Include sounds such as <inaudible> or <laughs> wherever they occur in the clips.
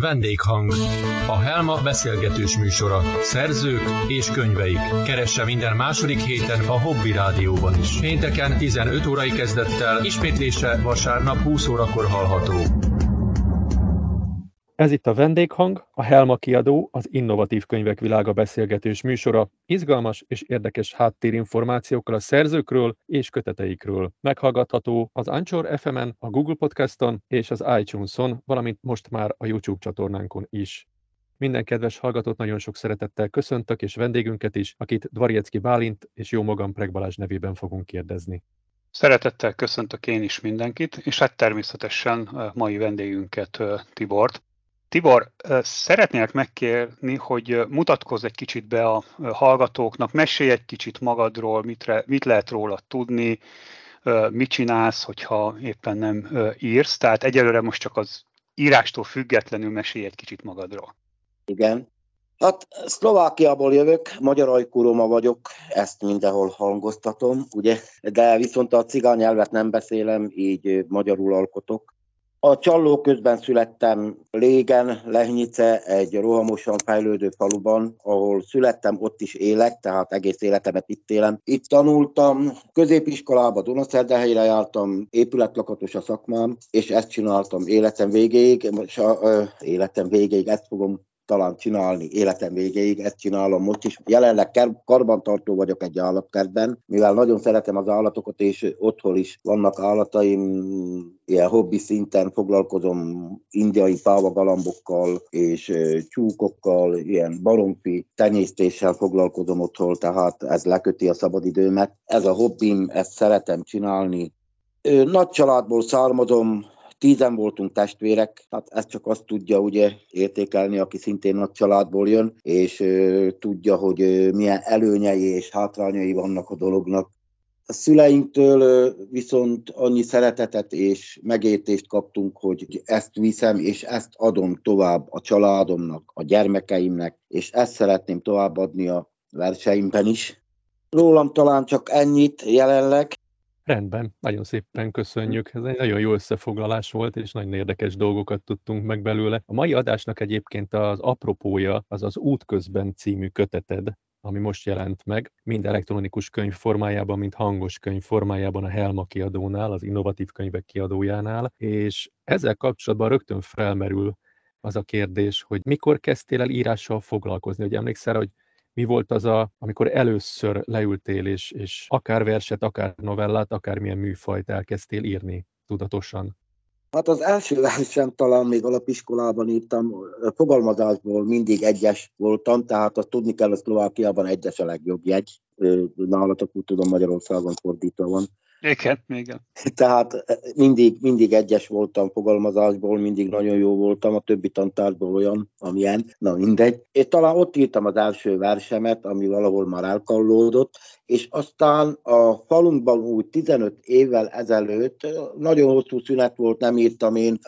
Vendéghang. A Helma beszélgetős műsora. Szerzők és könyveik. Keresse minden második héten a Hobby Rádióban is. Pénteken 15 órai kezdettel, ismétlése vasárnap 20 órakor hallható. Ez itt a Vendéghang, a Helma kiadó, az Innovatív Könyvek Világa beszélgetős műsora, izgalmas és érdekes háttérinformációkkal a szerzőkről és köteteikről. Meghallgatható az Anchor FM-en, a Google Podcaston és az iTunes-on, valamint most már a YouTube csatornánkon is. Minden kedves hallgatót nagyon sok szeretettel köszöntök, és vendégünket is, akit Dvarjecki Bálint és jó magam Preg Balázs nevében fogunk kérdezni. Szeretettel köszöntök én is mindenkit, és hát természetesen mai vendégünket Tibort. Tibor, szeretnélek megkérni, hogy mutatkozz egy kicsit be a hallgatóknak, mesélj egy kicsit magadról, mit, mit lehet róla tudni, mit csinálsz, hogyha éppen nem írsz. Tehát egyelőre most csak az írástól függetlenül mesélj egy kicsit magadról. Igen. Hát Szlovákiából jövök, magyar ajkúroma vagyok, ezt mindenhol hangoztatom, ugye, de viszont a cigány nyelvet nem beszélem, így magyarul alkotok. A Csalló közben születtem Légen, Lehnice, egy rohamosan fejlődő faluban, ahol születtem, ott is élek, tehát egész életemet itt élem. Itt tanultam, középiskolába Dunaszerdehelyre jártam, épületlakatos a szakmám, és ezt csináltam életem végéig, most a, ö, életem végéig ezt fogom talán csinálni életem végéig, ezt csinálom most is. Jelenleg karbantartó vagyok egy állatkertben, mivel nagyon szeretem az állatokat, és otthon is vannak állataim, ilyen hobbi szinten foglalkozom indiai pávagalambokkal és tyúkokkal, ilyen baromfi tenyésztéssel foglalkozom otthon, tehát ez leköti a szabadidőmet. Ez a hobbim, ezt szeretem csinálni. Nagy családból származom, Tízen voltunk testvérek, hát ezt csak azt tudja ugye értékelni, aki szintén nagy családból jön, és ö, tudja, hogy ö, milyen előnyei és hátrányai vannak a dolognak. A szüleinktől viszont annyi szeretetet és megértést kaptunk, hogy ezt viszem, és ezt adom tovább a családomnak, a gyermekeimnek, és ezt szeretném továbbadni a verseimben is. Rólam talán csak ennyit jelenleg, Rendben, nagyon szépen köszönjük. Ez egy nagyon jó összefoglalás volt, és nagyon érdekes dolgokat tudtunk meg belőle. A mai adásnak egyébként az apropója az az Útközben című köteted, ami most jelent meg, mind elektronikus könyv formájában, mind hangos könyv formájában a Helma kiadónál, az innovatív könyvek kiadójánál, és ezzel kapcsolatban rögtön felmerül az a kérdés, hogy mikor kezdtél el írással foglalkozni, hogy emlékszel, hogy mi volt az, a, amikor először leültél, és, és akár verset, akár novellát, akár milyen műfajt elkezdtél írni tudatosan? Hát az első versem talán még alapiskolában írtam, fogalmazásból mindig egyes voltam, tehát azt tudni kell, hogy Szlovákiában egyes a legjobb jegy. Nálatok úgy tudom Magyarországon fordítva van. Igen, igen. Tehát eh, mindig, mindig egyes voltam fogalmazásból, mindig nagyon jó voltam, a többi tantárból olyan, amilyen, na mindegy. És talán ott írtam az első versemet, ami valahol már elkallódott, és aztán a falunkban úgy 15 évvel ezelőtt, nagyon hosszú szünet volt, nem írtam én,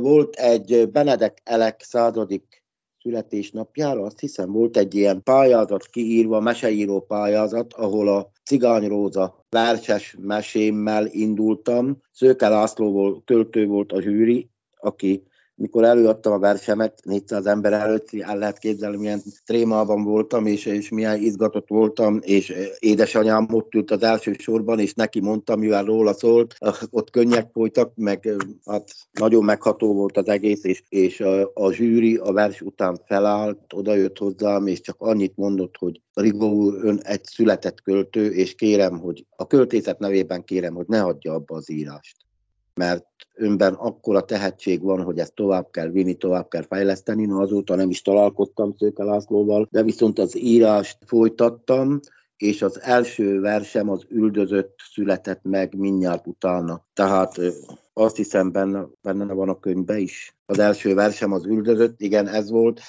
volt egy Benedek Elek századik születésnapjára, azt hiszem volt egy ilyen pályázat kiírva, meseíró pályázat, ahol a Cigány Róza verses mesémmel indultam. Szőke László költő volt a zsűri, aki mikor előadtam a versemet 400 ember előtt, el lehet képzelni, milyen trémában voltam, és, és milyen izgatott voltam, és édesanyám ott ült az első sorban, és neki mondtam, mivel róla szólt, ott könnyek folytak, meg hát nagyon megható volt az egész, és, és a, a zsűri a vers után felállt, odajött hozzám, és csak annyit mondott, hogy Rigó úr, ön egy született költő, és kérem, hogy a költészet nevében kérem, hogy ne hagyja abba az írást. Mert önben akkora tehetség van, hogy ezt tovább kell vinni, tovább kell fejleszteni. No, azóta nem is találkoztam Szőke Lászlóval, de viszont az írást folytattam, és az első versem az üldözött született meg mindjárt utána. Tehát azt hiszem benne, benne van a könyvbe is. Az első versem az üldözött, igen, ez volt.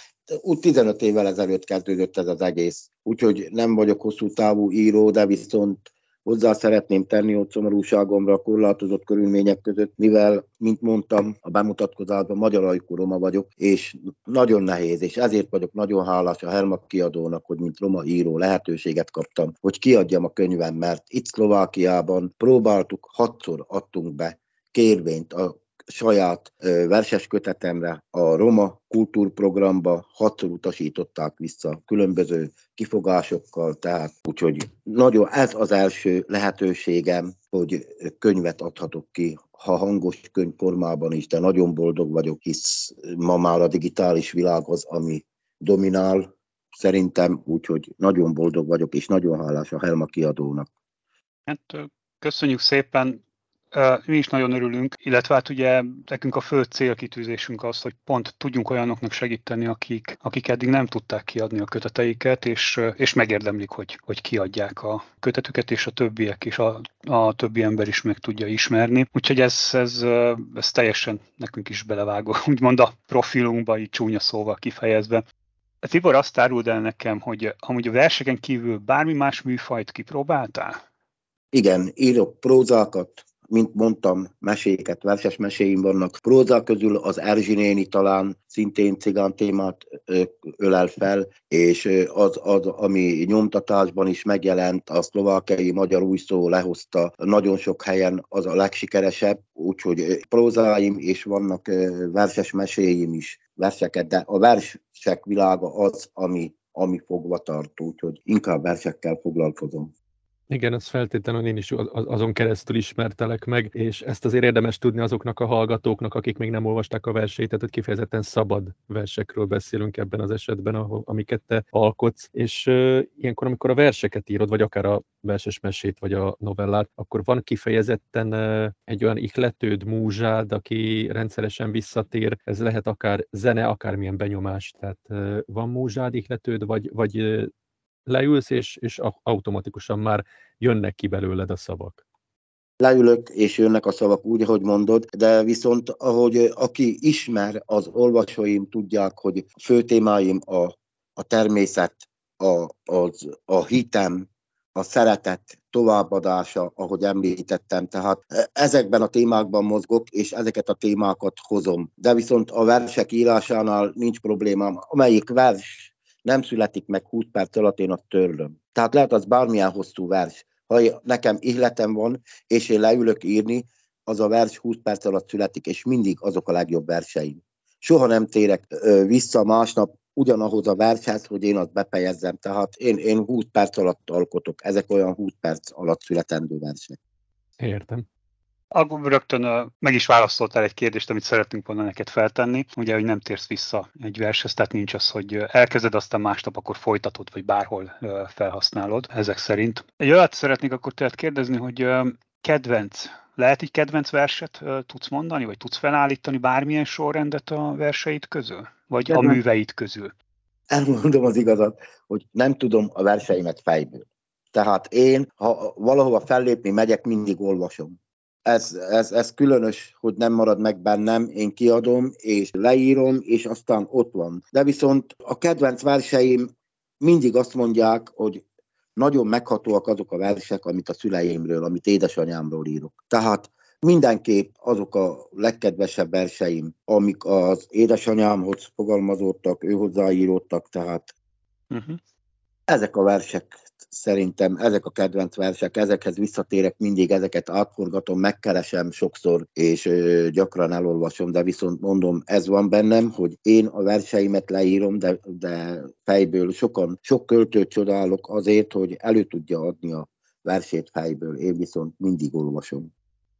Úgy 15 évvel ezelőtt kezdődött ez az egész. Úgyhogy nem vagyok hosszú távú író, de viszont Hozzá szeretném tenni, hogy szomorúságomra korlátozott körülmények között, mivel, mint mondtam, a bemutatkozásban magyar ajkú roma vagyok, és nagyon nehéz, és ezért vagyok nagyon hálás a Hermak kiadónak, hogy mint roma író lehetőséget kaptam, hogy kiadjam a könyvem, mert itt Szlovákiában próbáltuk, hatszor adtunk be kérvényt a saját verses kötetemre a Roma kultúrprogramba hatszor utasították vissza különböző kifogásokkal, tehát úgyhogy nagyon ez az első lehetőségem, hogy könyvet adhatok ki, ha hangos könyv formában is, de nagyon boldog vagyok, hisz ma már a digitális világ az, ami dominál, szerintem, úgyhogy nagyon boldog vagyok, és nagyon hálás a Helma kiadónak. Hát köszönjük szépen, mi is nagyon örülünk, illetve hát ugye nekünk a fő célkitűzésünk az, hogy pont tudjunk olyanoknak segíteni, akik, akik eddig nem tudták kiadni a köteteiket, és, és megérdemlik, hogy, hogy kiadják a kötetüket, és a többiek is, a, a többi ember is meg tudja ismerni. Úgyhogy ez, ez, ez teljesen nekünk is belevágó, <laughs> úgymond a profilunkba, így csúnya szóval kifejezve. Tibor azt áruld el nekem, hogy amúgy a verseken kívül bármi más műfajt kipróbáltál? Igen, írok prózákat, mint mondtam, meséket, verses meséim vannak. Próza közül az Erzsi néni talán szintén cigán témát ölel fel, és az, az, ami nyomtatásban is megjelent, a szlovákiai magyar új szó lehozta nagyon sok helyen, az a legsikeresebb, úgyhogy prózáim és vannak verses meséim is, verseket, de a versek világa az, ami, ami fogva tart, úgyhogy inkább versekkel foglalkozom. Igen, ez feltétlenül én is azon keresztül ismertelek meg, és ezt azért érdemes tudni azoknak a hallgatóknak, akik még nem olvasták a verseit, tehát kifejezetten szabad versekről beszélünk ebben az esetben, amiket te alkotsz, és uh, ilyenkor, amikor a verseket írod, vagy akár a verses mesét, vagy a novellát, akkor van kifejezetten uh, egy olyan ihletőd, múzsád, aki rendszeresen visszatér, ez lehet akár zene, akármilyen benyomás, tehát uh, van múzsád, ihletőd, vagy, vagy leülsz, és, és automatikusan már jönnek ki belőled a szavak. Leülök, és jönnek a szavak úgy, ahogy mondod, de viszont ahogy aki ismer, az olvasóim tudják, hogy fő témáim a, a természet, a, az, a hitem, a szeretet továbbadása, ahogy említettem. Tehát ezekben a témákban mozgok, és ezeket a témákat hozom. De viszont a versek írásánál nincs problémám. Amelyik vers nem születik meg 20 perc alatt, én azt törlöm. Tehát lehet az bármilyen hosszú vers. Ha nekem ihletem van, és én leülök írni, az a vers 20 perc alatt születik, és mindig azok a legjobb verseim. Soha nem térek ö, vissza másnap ugyanahoz a vershez, hogy én azt befejezzem. Tehát én, én 20 perc alatt alkotok, ezek olyan 20 perc alatt születendő versek. Értem. Akkor rögtön meg is válaszoltál egy kérdést, amit szeretünk volna neked feltenni. Ugye, hogy nem térsz vissza egy vershez, tehát nincs az, hogy elkezded, aztán másnap akkor folytatod, vagy bárhol felhasználod ezek szerint. Egy olyat szeretnék akkor tőled kérdezni, hogy kedvenc, lehet egy kedvenc verset tudsz mondani, vagy tudsz felállítani bármilyen sorrendet a verseid közül? Vagy kedvenc. a műveid közül? Elmondom az igazat, hogy nem tudom a verseimet fejből. Tehát én, ha valahova fellépni megyek, mindig olvasom ez, ez, ez különös, hogy nem marad meg bennem, én kiadom, és leírom, és aztán ott van. De viszont a kedvenc verseim mindig azt mondják, hogy nagyon meghatóak azok a versek, amit a szüleimről, amit édesanyámról írok. Tehát mindenképp azok a legkedvesebb verseim, amik az édesanyámhoz fogalmazódtak, ő hozzáíródtak, tehát uh-huh. ezek a versek szerintem ezek a kedvenc versek, ezekhez visszatérek mindig, ezeket átforgatom, megkeresem sokszor, és ö, gyakran elolvasom, de viszont mondom, ez van bennem, hogy én a verseimet leírom, de, de fejből sokan, sok költőt csodálok azért, hogy elő tudja adni a versét fejből, én viszont mindig olvasom.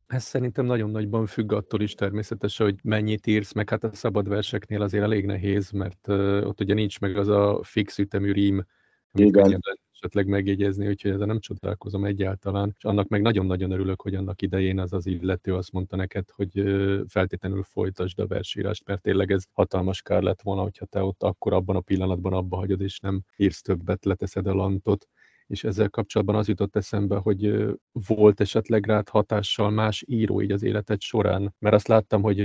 Ez szerintem nagyon nagyban függ attól is természetesen, hogy mennyit írsz, meg hát a szabad verseknél azért elég nehéz, mert uh, ott ugye nincs meg az a fix ütemű rím, amit esetleg megjegyezni, úgyhogy ezzel nem csodálkozom egyáltalán. És annak meg nagyon-nagyon örülök, hogy annak idején az az illető azt mondta neked, hogy feltétlenül folytasd a versírást, mert tényleg ez hatalmas kár lett volna, hogyha te ott akkor abban a pillanatban abba hagyod, és nem írsz többet, leteszed a lantot és ezzel kapcsolatban az jutott eszembe, hogy volt esetleg rád hatással más író így az életed során, mert azt láttam, hogy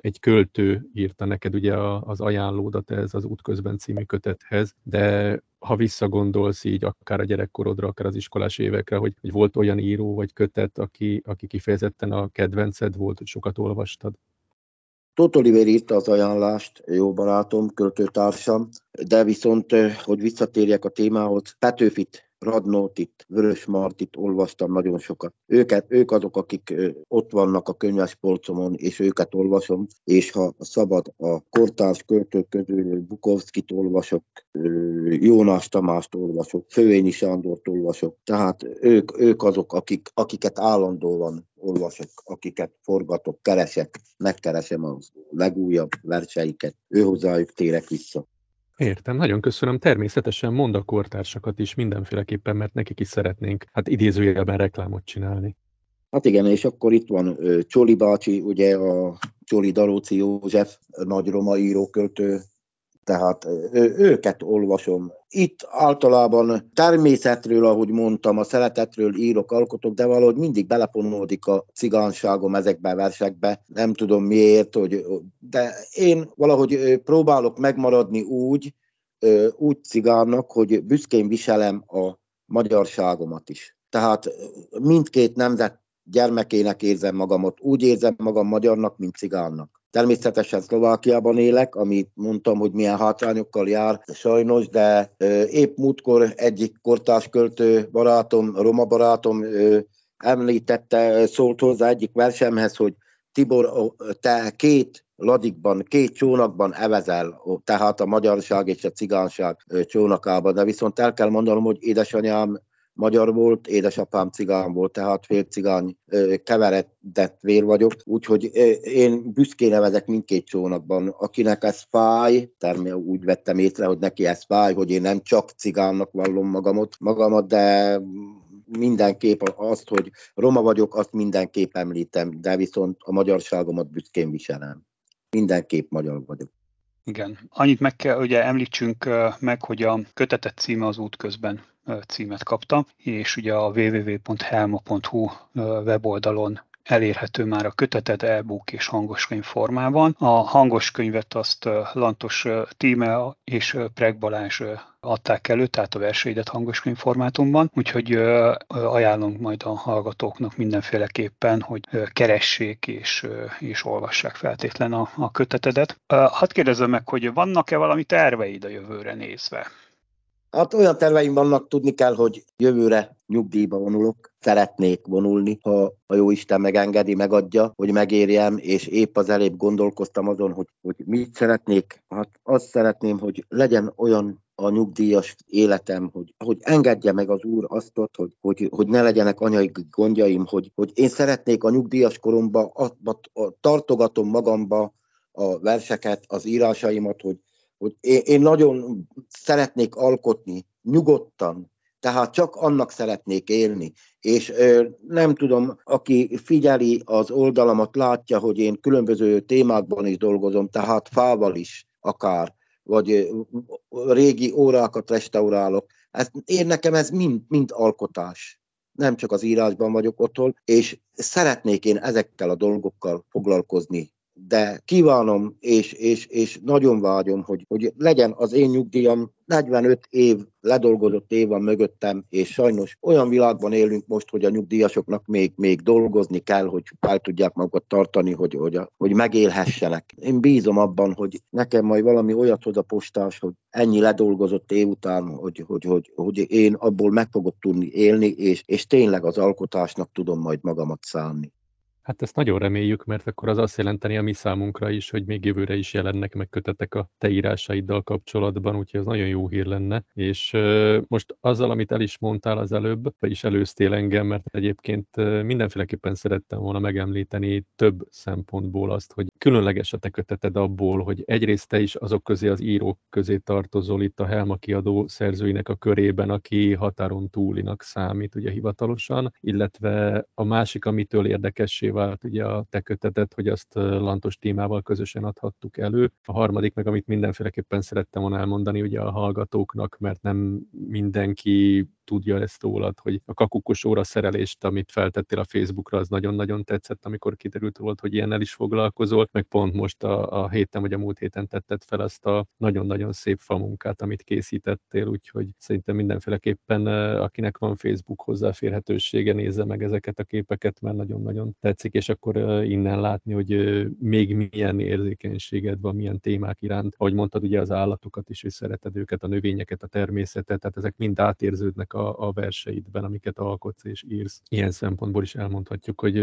egy költő írta neked ugye az ajánlódat ez az Útközben című kötethez, de ha visszagondolsz így akár a gyerekkorodra, akár az iskolás évekre, hogy, hogy volt olyan író vagy kötet, aki, aki kifejezetten a kedvenced volt, hogy sokat olvastad? Tóth Oliver írta az ajánlást, jó barátom, költőtársam, de viszont, hogy visszatérjek a témához, Petőfit Radnótit, Vörös Martit olvastam nagyon sokat. Őket, ők azok, akik ott vannak a könyves polcomon, és őket olvasom, és ha szabad a kortárs költők közül Bukovszkit olvasok, Jónás Tamást olvasok, Főényi Sándort olvasok, tehát ők, ők azok, akik, akiket állandóan olvasok, akiket forgatok, keresek, megkeresem a legújabb verseiket, ő hozzájuk térek vissza. Értem, nagyon köszönöm. Természetesen mond a kortársakat is mindenféleképpen, mert nekik is szeretnénk, hát idézőjelben reklámot csinálni. Hát igen, és akkor itt van Csoli bácsi, ugye a Csoli Daróci József, nagy roma íróköltő, tehát őket olvasom. Itt általában természetről, ahogy mondtam, a szeretetről írok, alkotok, de valahogy mindig beleponódik a cigánságom ezekbe a versekbe. Nem tudom miért, hogy, de én valahogy próbálok megmaradni úgy, úgy cigánnak, hogy büszkén viselem a magyarságomat is. Tehát mindkét nemzet gyermekének érzem magamat. Úgy érzem magam magyarnak, mint cigánnak. Természetesen Szlovákiában élek, amit mondtam, hogy milyen hátrányokkal jár sajnos, de épp múltkor egyik kortás költő barátom, roma barátom említette, szólt hozzá egyik versemhez, hogy Tibor, te két ladikban, két csónakban evezel, tehát a magyarság és a cigánság csónakában, de viszont el kell mondanom, hogy édesanyám magyar volt, édesapám cigán volt, tehát félcigány keveredett vér vagyok, úgyhogy én büszkén nevezek mindkét csónakban. Akinek ez fáj, természetesen úgy vettem észre, hogy neki ez fáj, hogy én nem csak cigánnak vallom magamat, magamat de mindenképp azt, hogy roma vagyok, azt mindenképp említem, de viszont a magyarságomat büszkén viselem. Mindenképp magyar vagyok. Igen. Annyit meg kell, ugye említsünk meg, hogy a kötetet címe az útközben címet kapta, és ugye a www.helma.hu weboldalon elérhető már a kötetet e-book és hangoskönyv formában. A hangoskönyvet azt Lantos Tíme és Preg Balázs adták elő, tehát a verseidet hangoskönyv formátumban, úgyhogy ajánlom majd a hallgatóknak mindenféleképpen, hogy keressék és, és olvassák feltétlen a, a kötetedet. Hadd kérdezzem meg, hogy vannak-e valami terveid a jövőre nézve? Hát olyan terveim vannak, tudni kell, hogy jövőre nyugdíjba vonulok, szeretnék vonulni, ha a jó Isten megengedi, megadja, hogy megérjem, és épp az elébb gondolkoztam azon, hogy, hogy mit szeretnék. Hát azt szeretném, hogy legyen olyan a nyugdíjas életem, hogy, hogy engedje meg az Úr azt, hogy, hogy, hogy ne legyenek anyai gondjaim, hogy, hogy én szeretnék a nyugdíjas koromba, a, a, a, tartogatom magamba a verseket, az írásaimat, hogy, hogy én, én nagyon szeretnék alkotni, nyugodtan, tehát csak annak szeretnék élni. És ö, nem tudom, aki figyeli az oldalamat, látja, hogy én különböző témákban is dolgozom, tehát fával is akár, vagy régi órákat restaurálok. Ez, én nekem ez mind, mind alkotás. Nem csak az írásban vagyok otthon, és szeretnék én ezekkel a dolgokkal foglalkozni de kívánom, és, és, és nagyon vágyom, hogy, hogy legyen az én nyugdíjam 45 év ledolgozott év van mögöttem, és sajnos olyan világban élünk most, hogy a nyugdíjasoknak még, még dolgozni kell, hogy fel tudják magukat tartani, hogy, hogy, hogy megélhessenek. Én bízom abban, hogy nekem majd valami olyat hoz a postás, hogy ennyi ledolgozott év után, hogy, hogy, hogy, hogy én abból meg fogok tudni élni, és, és tényleg az alkotásnak tudom majd magamat szánni. Hát ezt nagyon reméljük, mert akkor az azt jelenteni a mi számunkra is, hogy még jövőre is jelennek meg kötetek a te írásaiddal kapcsolatban, úgyhogy ez nagyon jó hír lenne. És most azzal, amit el is mondtál az előbb, te is előztél engem, mert egyébként mindenféleképpen szerettem volna megemlíteni több szempontból azt, hogy különleges a te köteted abból, hogy egyrészt te is azok közé az írók közé tartozol itt a Helma kiadó szerzőinek a körében, aki határon túlinak számít ugye hivatalosan, illetve a másik, amitől érdekessé vált ugye a te kötetet, hogy azt Lantos témával közösen adhattuk elő. A harmadik meg, amit mindenféleképpen szerettem volna elmondani ugye a hallgatóknak, mert nem mindenki tudja ezt rólad, hogy a kakukos óra szerelést, amit feltettél a Facebookra, az nagyon-nagyon tetszett, amikor kiderült volt, hogy ilyennel is foglalkozol, meg pont most a, a héten vagy a múlt héten tetted fel azt a nagyon-nagyon szép famunkát, amit készítettél, úgyhogy szerintem mindenféleképpen, akinek van Facebook hozzáférhetősége, nézze meg ezeket a képeket, mert nagyon-nagyon tetszik, és akkor innen látni, hogy még milyen érzékenységed van, milyen témák iránt. Ahogy mondtad, ugye az állatokat is, hogy szereted őket, a növényeket, a természetet, tehát ezek mind átérződnek a, a verseidben, amiket alkotsz és írsz. Ilyen szempontból is elmondhatjuk, hogy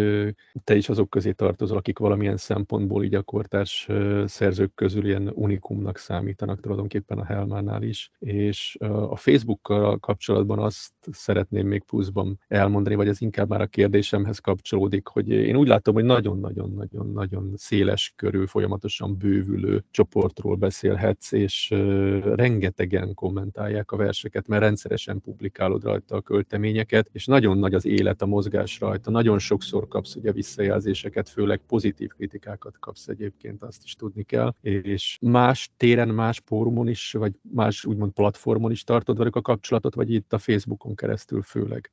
te is azok közé tartozol, akik valamilyen szempontból így a kortárs szerzők közül ilyen unikumnak számítanak tulajdonképpen a Helmánál is. És a Facebookkal kapcsolatban azt szeretném még pluszban elmondani, vagy ez inkább már a kérdésemhez kapcsolódik, hogy én úgy látom, hogy nagyon-nagyon-nagyon-nagyon széles körül folyamatosan bővülő csoportról beszélhetsz, és rengetegen kommentálják a verseket, mert rendszeresen publikálod rajta a költeményeket, és nagyon nagy az élet, a mozgás rajta. Nagyon sokszor kapsz ugye visszajelzéseket, főleg pozitív kritikákat kapsz egyébként, azt is tudni kell. És más téren, más fórumon is, vagy más úgymond platformon is tartod velük a kapcsolatot, vagy itt a Facebookon keresztül főleg?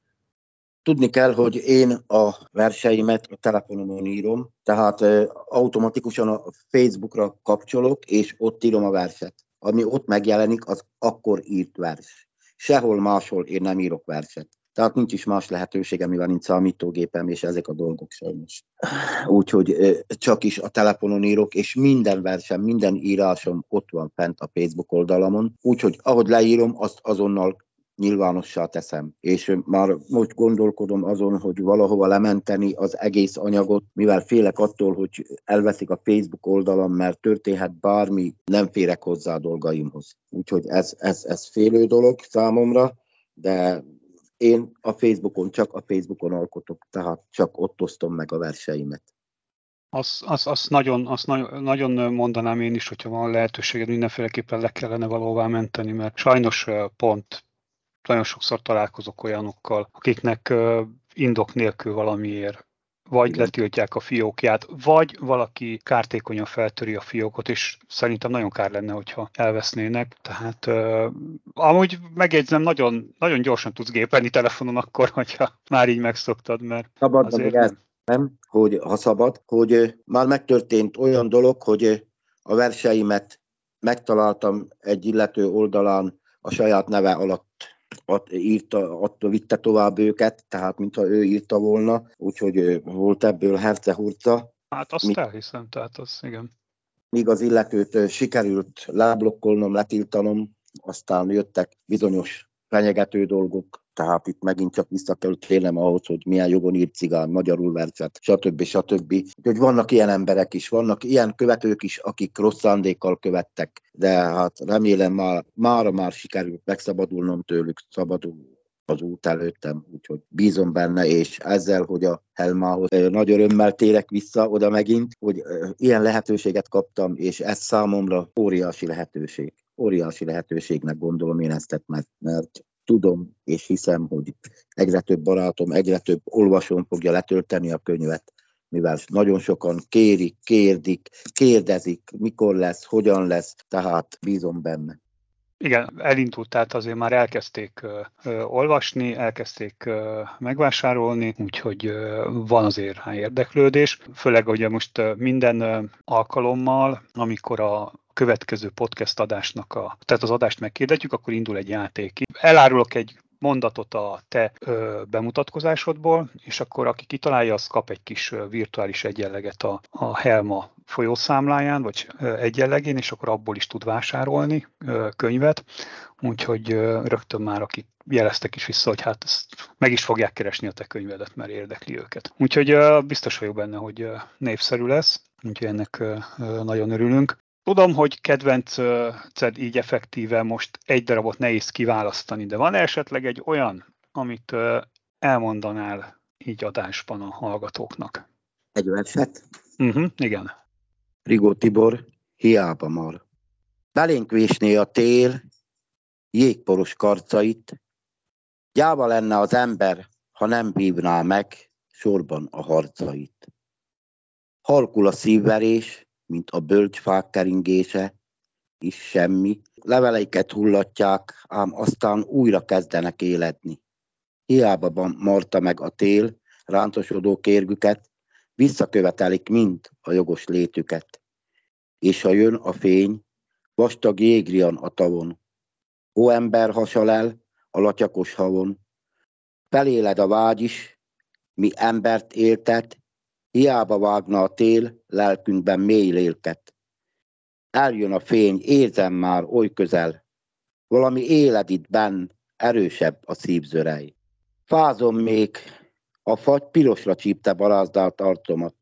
Tudni kell, hogy én a verseimet a telefonomon írom, tehát automatikusan a Facebookra kapcsolok, és ott írom a verset. Ami ott megjelenik, az akkor írt vers. Sehol máshol én nem írok verset. Tehát nincs is más lehetősége, mivel nincs számítógépem, és ezek a dolgok sajnos. Úgyhogy csak is a telefonon írok, és minden versem, minden írásom ott van fent a Facebook oldalamon. Úgyhogy ahogy leírom, azt azonnal nyilvánossá teszem. És már most gondolkodom azon, hogy valahova lementeni az egész anyagot, mivel félek attól, hogy elveszik a Facebook oldalam, mert történhet bármi, nem férek hozzá a dolgaimhoz. Úgyhogy ez, ez, ez félő dolog számomra, de én a Facebookon, csak a Facebookon alkotok, tehát csak ott osztom meg a verseimet. Azt az, az nagyon, az nagyon, nagyon mondanám én is, hogyha van lehetőséged, mindenféleképpen le kellene valóvá menteni, mert sajnos pont nagyon sokszor találkozok olyanokkal, akiknek indok nélkül valamiért vagy letiltják a fiókját, vagy valaki kártékonyan feltöri a fiókot, és szerintem nagyon kár lenne, hogyha elvesznének. Tehát uh, amúgy megjegyzem, nagyon, nagyon gyorsan tudsz gépelni telefonon akkor, hogyha már így megszoktad, mert szabad azért nem. nem, hogy ha szabad, hogy már megtörtént olyan dolog, hogy a verseimet megtaláltam egy illető oldalán a saját neve alatt att, írta, attól vitte tovább őket, tehát mintha ő írta volna, úgyhogy volt ebből herce-hurca. Hát azt Mi, elhiszem, tehát az, igen. Míg az illetőt sikerült leblokkolnom, letiltanom, aztán jöttek bizonyos fenyegető dolgok, tehát itt megint csak vissza kell térnem ahhoz, hogy milyen jogon írt cigány, magyarul verset, stb. stb. Úgyhogy vannak ilyen emberek is, vannak ilyen követők is, akik rossz szándékkal követtek, de hát remélem már, mára már sikerült megszabadulnom tőlük, szabadul az út előttem, úgyhogy bízom benne, és ezzel, hogy a Helmához nagy örömmel térek vissza oda megint, hogy ilyen lehetőséget kaptam, és ez számomra óriási lehetőség. Óriási lehetőségnek gondolom én ezt, mert, mert tudom és hiszem, hogy egyre több barátom, egyre több olvasón fogja letölteni a könyvet, mivel nagyon sokan kérik, kérdik, kérdezik, mikor lesz, hogyan lesz, tehát bízom benne. Igen, elindult, tehát azért már elkezdték ö, olvasni, elkezdték ö, megvásárolni, úgyhogy ö, van azért rá érdeklődés. Főleg ugye most minden alkalommal, amikor a következő podcast adásnak, a, tehát az adást megkérdetjük, akkor indul egy játék. Elárulok egy mondatot a te ö, bemutatkozásodból, és akkor aki kitalálja, az kap egy kis virtuális egyenleget a, a Helma folyószámláján, vagy ö, egyenlegén, és akkor abból is tud vásárolni ö, könyvet. Úgyhogy ö, rögtön már akik jeleztek is vissza, hogy hát ezt meg is fogják keresni a te könyvedet, mert érdekli őket. Úgyhogy ö, biztos vagyok benne, hogy ö, népszerű lesz, úgyhogy ennek ö, nagyon örülünk. Tudom, hogy kedvenced így effektíve most egy darabot nehéz kiválasztani, de van esetleg egy olyan, amit elmondanál így adásban a hallgatóknak? Egy verset? Uh-huh, igen. Rigó Tibor, hiába mar. Belénk vésné a tél, jégporos karcait, gyáva lenne az ember, ha nem bívná meg sorban a harcait. Halkul a szívverés, mint a bölcsfák keringése, is semmi. Leveleiket hullatják, ám aztán újra kezdenek éledni. Hiába marta meg a tél, rántosodó kérgüket, visszakövetelik mind a jogos létüket. És ha jön a fény, vastag jégrian a tavon. Ó ember hasal el a latyakos havon. Feléled a vágy is, mi embert éltet, Hiába vágna a tél, lelkünkben mély lélket. Eljön a fény, érzem már oly közel. Valami éled itt benn, erősebb a szívzörej. Fázom még, a fagy pirosra csípte barázdált arcomat.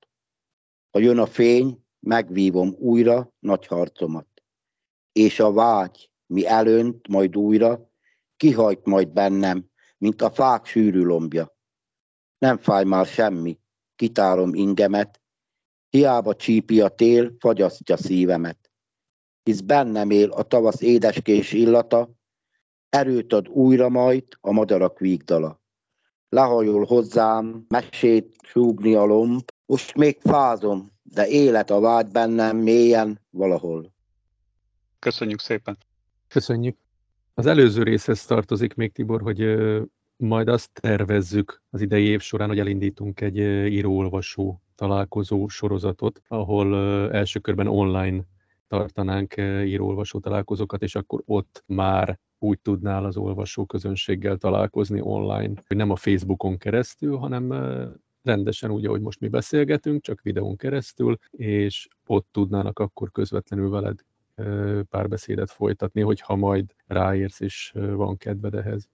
Ha jön a fény, megvívom újra nagy harcomat. És a vágy, mi elönt majd újra, kihajt majd bennem, mint a fák sűrű lombja. Nem fáj már semmi, kitárom ingemet, hiába csípi a tél, fagyasztja szívemet. Hisz bennem él a tavasz édeskés illata, erőt ad újra majd a madarak vígdala. Lehajol hozzám, mesét súgni a lomb, most még fázom, de élet a vágy bennem mélyen valahol. Köszönjük szépen! Köszönjük! Az előző részhez tartozik még, Tibor, hogy majd azt tervezzük az idei év során, hogy elindítunk egy író-olvasó találkozó sorozatot, ahol első körben online tartanánk író-olvasó találkozókat, és akkor ott már úgy tudnál az olvasó közönséggel találkozni online, hogy nem a Facebookon keresztül, hanem rendesen úgy, ahogy most mi beszélgetünk, csak videón keresztül, és ott tudnának akkor közvetlenül veled párbeszédet folytatni, hogyha majd ráérsz és van kedved ehhez.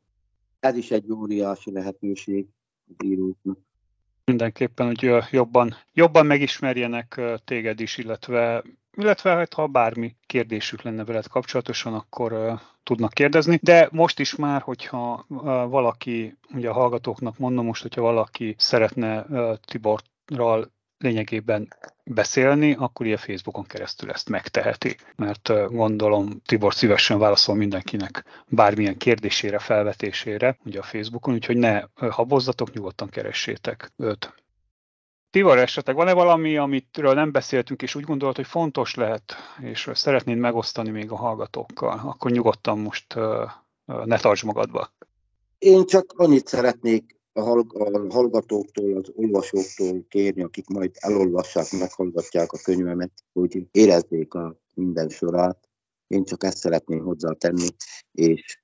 Ez is egy óriási lehetőség az íróknak. Mindenképpen, hogy jobban, jobban megismerjenek téged is, illetve illetve hát, ha bármi kérdésük lenne veled kapcsolatosan, akkor tudnak kérdezni. De most is már, hogyha valaki, ugye a hallgatóknak mondom most, hogyha valaki szeretne uh, Tiborral lényegében beszélni, akkor ilyen Facebookon keresztül ezt megteheti. Mert gondolom Tibor szívesen válaszol mindenkinek bármilyen kérdésére, felvetésére, ugye a Facebookon, úgyhogy ne habozzatok, nyugodtan keressétek őt. Tibor, esetleg van-e valami, amitről nem beszéltünk, és úgy gondolod, hogy fontos lehet, és szeretnéd megosztani még a hallgatókkal, akkor nyugodtan most ne tarts magadba. Én csak annyit szeretnék a hallgatóktól, az olvasóktól kérni, akik majd elolvassák, meghallgatják a könyvemet, hogy érezzék a minden sorát. Én csak ezt szeretném hozzátenni, és,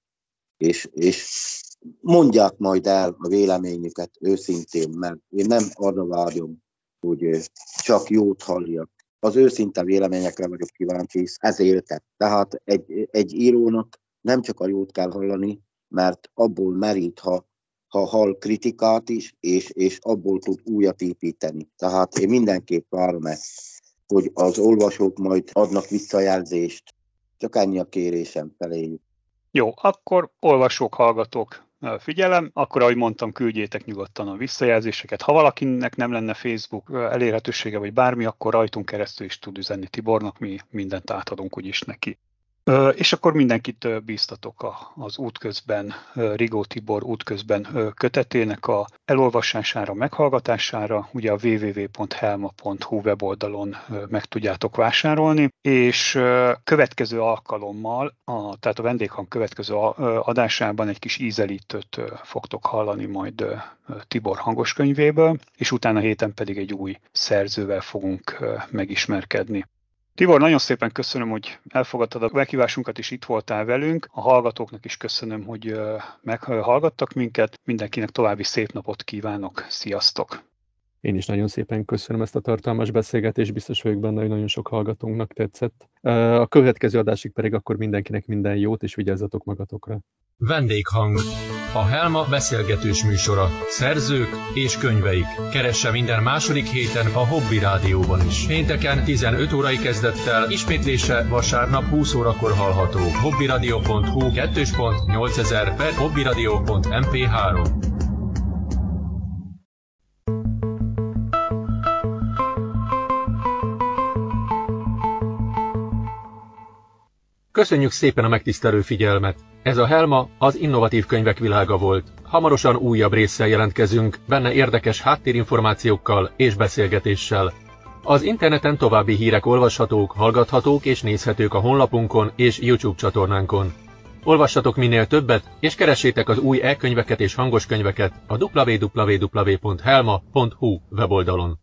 és, és mondják majd el a véleményüket őszintén, mert én nem arra vágyom, hogy csak jót halljak. Az őszinte véleményekre vagyok kíváncsi, ez éltet. Tehát egy, egy írónak nem csak a jót kell hallani, mert abból merít, ha, ha hall kritikát is, és, és abból tud újat építeni. Tehát én mindenképp várom ezt, hogy az olvasók majd adnak visszajelzést. Csak ennyi a kérésem feléjük. Jó, akkor olvasók, hallgatók, figyelem, akkor ahogy mondtam, küldjétek nyugodtan a visszajelzéseket. Ha valakinek nem lenne Facebook elérhetősége vagy bármi, akkor rajtunk keresztül is tud üzenni Tibornak, mi mindent átadunk úgyis neki. És akkor mindenkit bíztatok az útközben, Rigó Tibor útközben kötetének a elolvasására, meghallgatására, ugye a www.helma.hu weboldalon meg tudjátok vásárolni, és következő alkalommal, a, tehát a vendéghang következő adásában egy kis ízelítőt fogtok hallani majd Tibor hangos könyvéből, és utána héten pedig egy új szerzővel fogunk megismerkedni. Tibor, nagyon szépen köszönöm, hogy elfogadtad a meghívásunkat, és itt voltál velünk. A hallgatóknak is köszönöm, hogy meghallgattak minket. Mindenkinek további szép napot kívánok. Sziasztok! Én is nagyon szépen köszönöm ezt a tartalmas beszélgetést, biztos vagyok benne, hogy nagyon sok hallgatónknak tetszett. A következő adásig pedig akkor mindenkinek minden jót, és vigyázzatok magatokra. Vendéghang. A Helma beszélgetős műsora. Szerzők és könyveik. Keresse minden második héten a Hobby Rádióban is. Pénteken 15 órai kezdettel, ismétlése vasárnap 20 órakor hallható. hobbyradio.hu 2.8000 per hobbyradio.mp3 Köszönjük szépen a megtisztelő figyelmet! Ez a Helma az innovatív könyvek világa volt. Hamarosan újabb résszel jelentkezünk, benne érdekes háttérinformációkkal és beszélgetéssel. Az interneten további hírek olvashatók, hallgathatók és nézhetők a honlapunkon és YouTube csatornánkon. Olvassatok minél többet, és keressétek az új e-könyveket és hangos könyveket a www.helma.hu weboldalon.